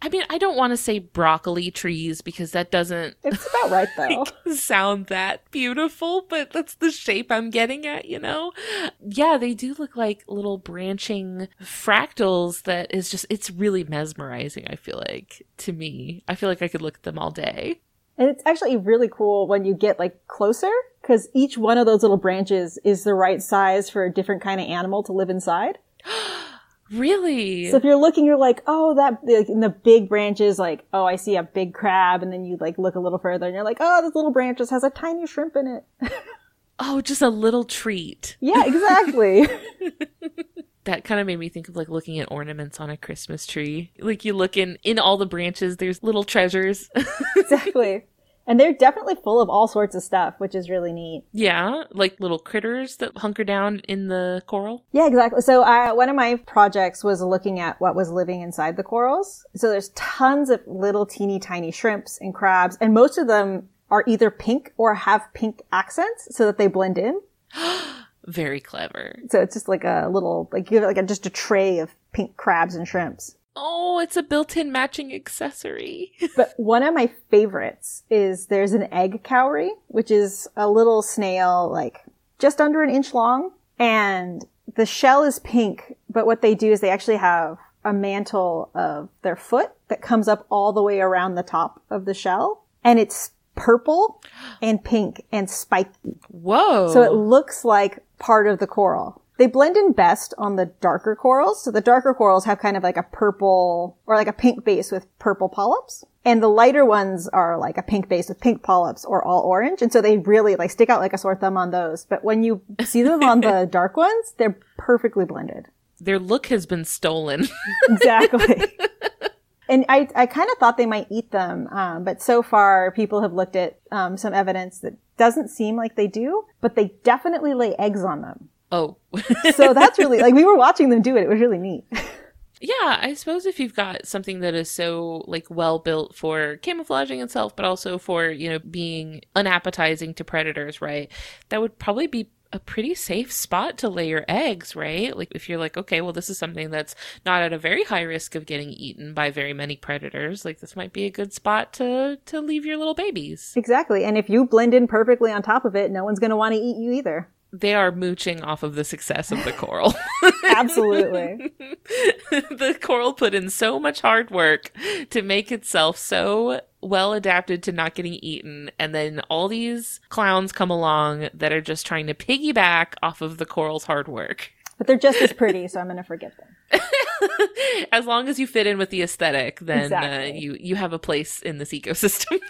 I mean, I don't want to say broccoli trees because that doesn't It's about right though. sound that beautiful, but that's the shape I'm getting at, you know? Yeah, they do look like little branching fractals that is just, it's really mesmerizing, I feel like, to me. I feel like I could look at them all day. And it's actually really cool when you get like closer because each one of those little branches is the right size for a different kind of animal to live inside. Really? So if you're looking, you're like, oh, that like, in the big branches, like, oh, I see a big crab, and then you like look a little further, and you're like, oh, this little branch just has a tiny shrimp in it. oh, just a little treat. yeah, exactly. That kind of made me think of like looking at ornaments on a Christmas tree. Like you look in in all the branches, there's little treasures. exactly. And they're definitely full of all sorts of stuff, which is really neat. yeah, like little critters that hunker down in the coral. Yeah, exactly. So I, one of my projects was looking at what was living inside the corals. So there's tons of little teeny tiny shrimps and crabs, and most of them are either pink or have pink accents so that they blend in. Very clever. So it's just like a little, like you have like a, just a tray of pink crabs and shrimps. Oh, it's a built-in matching accessory. But one of my favorites is there's an egg cowrie, which is a little snail, like just under an inch long. And the shell is pink, but what they do is they actually have a mantle of their foot that comes up all the way around the top of the shell. And it's purple and pink and spiky. Whoa. So it looks like part of the coral. They blend in best on the darker corals. So the darker corals have kind of like a purple or like a pink base with purple polyps. And the lighter ones are like a pink base with pink polyps or all orange. And so they really like stick out like a sore thumb on those. But when you see them on the dark ones, they're perfectly blended. Their look has been stolen. Exactly. and I, I kind of thought they might eat them. Um, but so far people have looked at um, some evidence that doesn't seem like they do, but they definitely lay eggs on them. Oh. So that's really like we were watching them do it. It was really neat. Yeah, I suppose if you've got something that is so like well built for camouflaging itself, but also for you know being unappetizing to predators, right? That would probably be a pretty safe spot to lay your eggs, right? Like if you're like, okay, well, this is something that's not at a very high risk of getting eaten by very many predators. Like this might be a good spot to to leave your little babies. Exactly. And if you blend in perfectly on top of it, no one's going to want to eat you either. They are mooching off of the success of the coral. Absolutely. the coral put in so much hard work to make itself so well adapted to not getting eaten and then all these clowns come along that are just trying to piggyback off of the coral's hard work but they're just as pretty, so I'm going to forget them. as long as you fit in with the aesthetic then uh, you you have a place in this ecosystem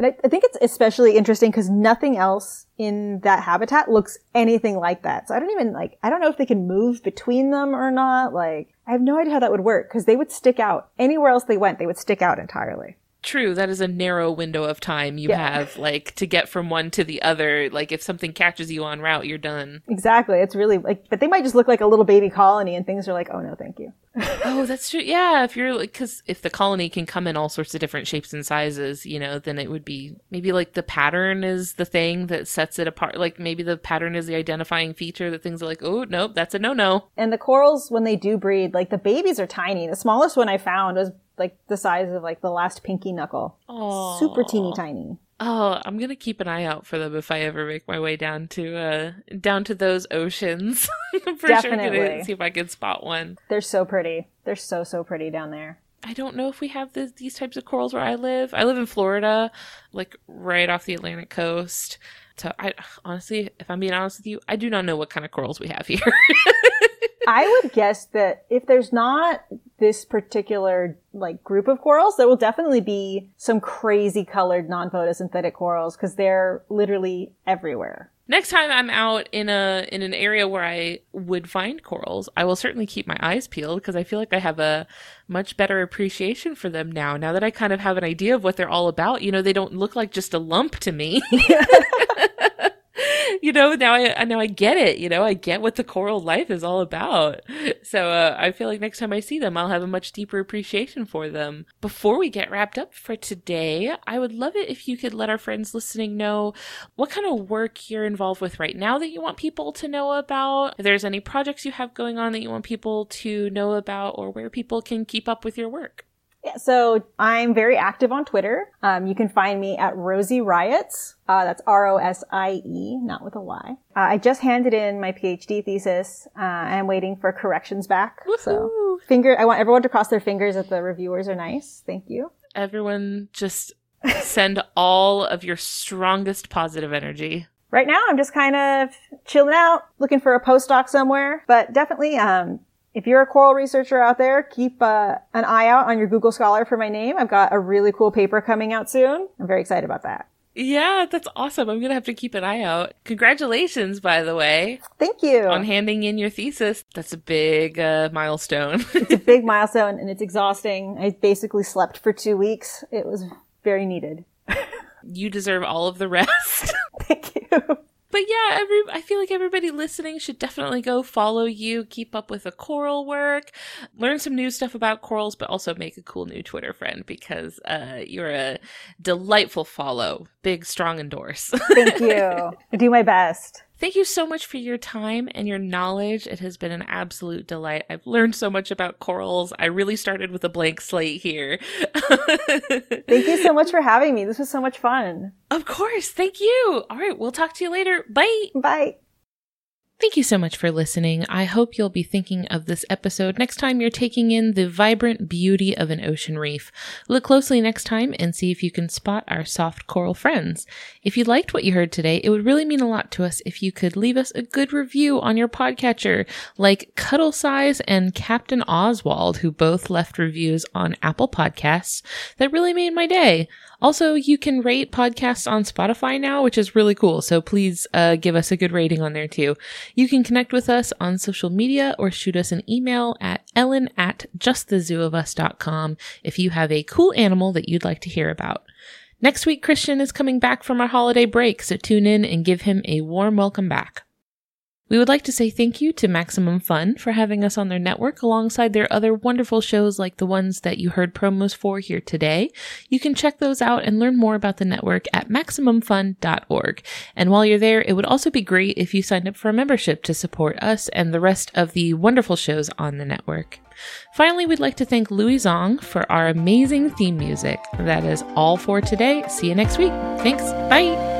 And I, I think it's especially interesting because nothing else in that habitat looks anything like that. So I don't even like, I don't know if they can move between them or not. Like, I have no idea how that would work because they would stick out anywhere else they went. They would stick out entirely. True, that is a narrow window of time you Yeah. have, like to get from one to the other. Like if something catches you on route, you're done. Exactly. It's really like, but they might just look like a little baby colony and things are like, oh no, thank you. Oh, that's true. Yeah, if you're like, because if the colony can come in all sorts of different shapes and sizes, you know, then it would be maybe like the pattern is the thing that sets it apart. Like maybe the pattern is the identifying feature that things are like, oh, nope, that's a no no. And the corals, when they do breed, like the babies are tiny. The smallest one I found was like the size of like the last pinky knuckle. Oh, Super teeny tiny. Oh, I'm gonna keep an eye out for them if I ever make my way down to uh down to those oceans. for sure, Definitely. gonna see if I can spot one. They're so pretty. They're so, so pretty down there. I don't know if we have this, these types of corals where I live. I live in Florida, like right off the Atlantic coast. So I honestly, if I'm being honest with you, I do not know what kind of corals we have here. I would guess that if there's not this particular like group of corals, there will definitely be some crazy colored non-photosynthetic corals because they're literally everywhere. next time I'm out in a in an area where I would find corals, I will certainly keep my eyes peeled because I feel like I have a much better appreciation for them now. Now that I kind of have an idea of what they're all about, you know, they don't look like just a lump to me. you know, now I now I get it. You know, I get what the coral life is all about. So uh, I feel like next time I see them, I'll have a much deeper appreciation for them. Before we get wrapped up for today, I would love it if you could let our friends listening know what kind of work you're involved with right now that you want people to know about. If there's any projects you have going on that you want people to know about, or where people can keep up with your work. Yeah, so I'm very active on Twitter. Um, you can find me at Rosie Riots. Uh, that's R-O-S-I-E, not with a Y. Uh, I just handed in my PhD thesis. Uh, I'm waiting for corrections back. So finger, I want everyone to cross their fingers that the reviewers are nice. Thank you. Everyone just send all of your strongest positive energy. Right now, I'm just kind of chilling out, looking for a postdoc somewhere, but definitely, um, if you're a coral researcher out there, keep uh, an eye out on your Google Scholar for my name. I've got a really cool paper coming out soon. I'm very excited about that. Yeah, that's awesome. I'm going to have to keep an eye out. Congratulations, by the way. Thank you. On handing in your thesis. That's a big uh, milestone. it's a big milestone and it's exhausting. I basically slept for two weeks. It was very needed. you deserve all of the rest. Thank you. But yeah, every I feel like everybody listening should definitely go follow you, keep up with the coral work, learn some new stuff about corals, but also make a cool new Twitter friend because uh, you're a delightful follow. Big, strong endorse. Thank you. Do my best. Thank you so much for your time and your knowledge. It has been an absolute delight. I've learned so much about corals. I really started with a blank slate here. Thank you so much for having me. This was so much fun. Of course. Thank you. All right. We'll talk to you later. Bye. Bye. Thank you so much for listening. I hope you'll be thinking of this episode next time you're taking in the vibrant beauty of an ocean reef. Look closely next time and see if you can spot our soft coral friends. If you liked what you heard today, it would really mean a lot to us if you could leave us a good review on your podcatcher, like Cuddle Size and Captain Oswald, who both left reviews on Apple Podcasts. That really made my day. Also, you can rate podcasts on Spotify now, which is really cool. So please uh, give us a good rating on there too. You can connect with us on social media or shoot us an email at ellen at justthezooofus.com if you have a cool animal that you'd like to hear about. Next week, Christian is coming back from our holiday break, so tune in and give him a warm welcome back. We would like to say thank you to Maximum Fun for having us on their network alongside their other wonderful shows like the ones that you heard promos for here today. You can check those out and learn more about the network at MaximumFun.org. And while you're there, it would also be great if you signed up for a membership to support us and the rest of the wonderful shows on the network. Finally, we'd like to thank Louis Zong for our amazing theme music. That is all for today. See you next week. Thanks. Bye.